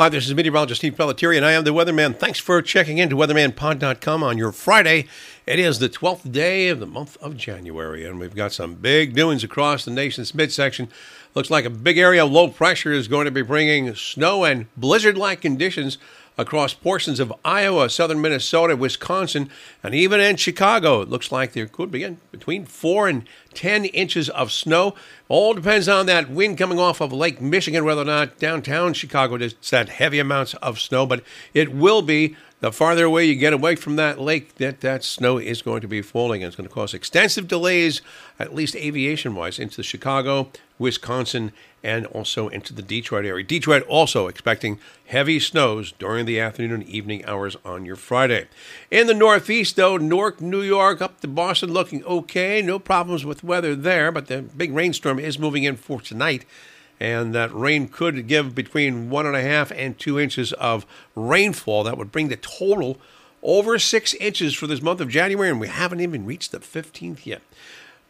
Hi, this is meteorologist Steve Pelletieri, and I am the weatherman. Thanks for checking in to weathermanpod.com on your Friday. It is the 12th day of the month of January, and we've got some big doings across the nation's midsection. Looks like a big area of low pressure is going to be bringing snow and blizzard like conditions across portions of Iowa, southern Minnesota, Wisconsin, and even in Chicago. It looks like there could be between 4 and 10 inches of snow. All depends on that wind coming off of Lake Michigan, whether or not downtown Chicago just that heavy amounts of snow, but it will be the farther away you get away from that lake, that, that snow is going to be falling. And it's going to cause extensive delays, at least aviation wise, into Chicago, Wisconsin, and also into the Detroit area. Detroit also expecting heavy snows during the afternoon and evening hours on your Friday. In the Northeast, though, Newark, New York, up to Boston looking okay. No problems with weather there, but the big rainstorm is moving in for tonight and that rain could give between one and a half and two inches of rainfall. That would bring the total over six inches for this month of January, and we haven't even reached the 15th yet.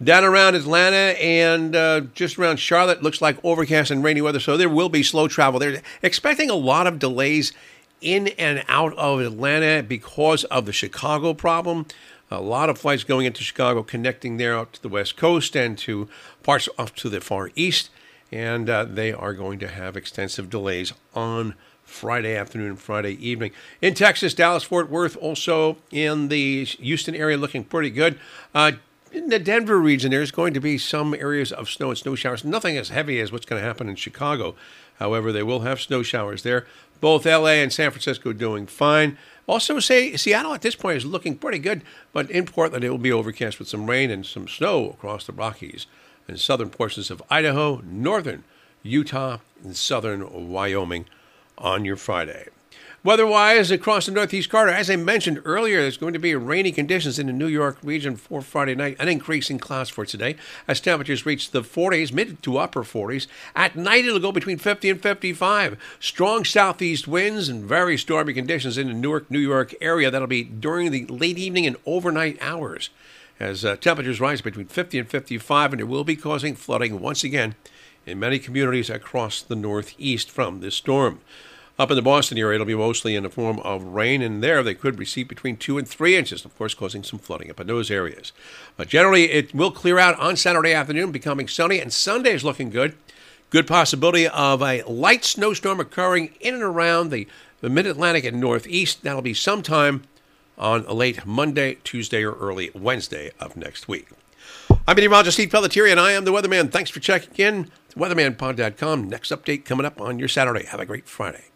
Down around Atlanta and uh, just around Charlotte, looks like overcast and rainy weather, so there will be slow travel. They're expecting a lot of delays in and out of Atlanta because of the Chicago problem. A lot of flights going into Chicago, connecting there out to the West Coast and to parts off to the Far East and uh, they are going to have extensive delays on Friday afternoon and Friday evening. In Texas, Dallas, Fort Worth, also in the Houston area, looking pretty good. Uh, in the Denver region, there's going to be some areas of snow and snow showers. Nothing as heavy as what's going to happen in Chicago. However, they will have snow showers there. Both LA and San Francisco doing fine. Also, say Seattle at this point is looking pretty good, but in Portland it will be overcast with some rain and some snow across the Rockies and southern portions of Idaho, northern Utah, and southern Wyoming on your Friday. Weather-wise, across the northeast corridor, as I mentioned earlier, there's going to be rainy conditions in the New York region for Friday night. An increase in clouds for today as temperatures reach the 40s, mid to upper 40s. At night, it'll go between 50 and 55. Strong southeast winds and very stormy conditions in the Newark, New York area. That'll be during the late evening and overnight hours as uh, temperatures rise between 50 and 55, and it will be causing flooding once again in many communities across the Northeast from this storm. Up in the Boston area, it'll be mostly in the form of rain, and there they could receive between two and three inches, of course, causing some flooding up in those areas. But generally, it will clear out on Saturday afternoon, becoming sunny, and Sunday is looking good. Good possibility of a light snowstorm occurring in and around the, the mid Atlantic and Northeast. That'll be sometime on late Monday, Tuesday, or early Wednesday of next week. I'm meteorologist Steve Pelletieri, and I am the Weatherman. Thanks for checking in. Weathermanpod.com. Next update coming up on your Saturday. Have a great Friday.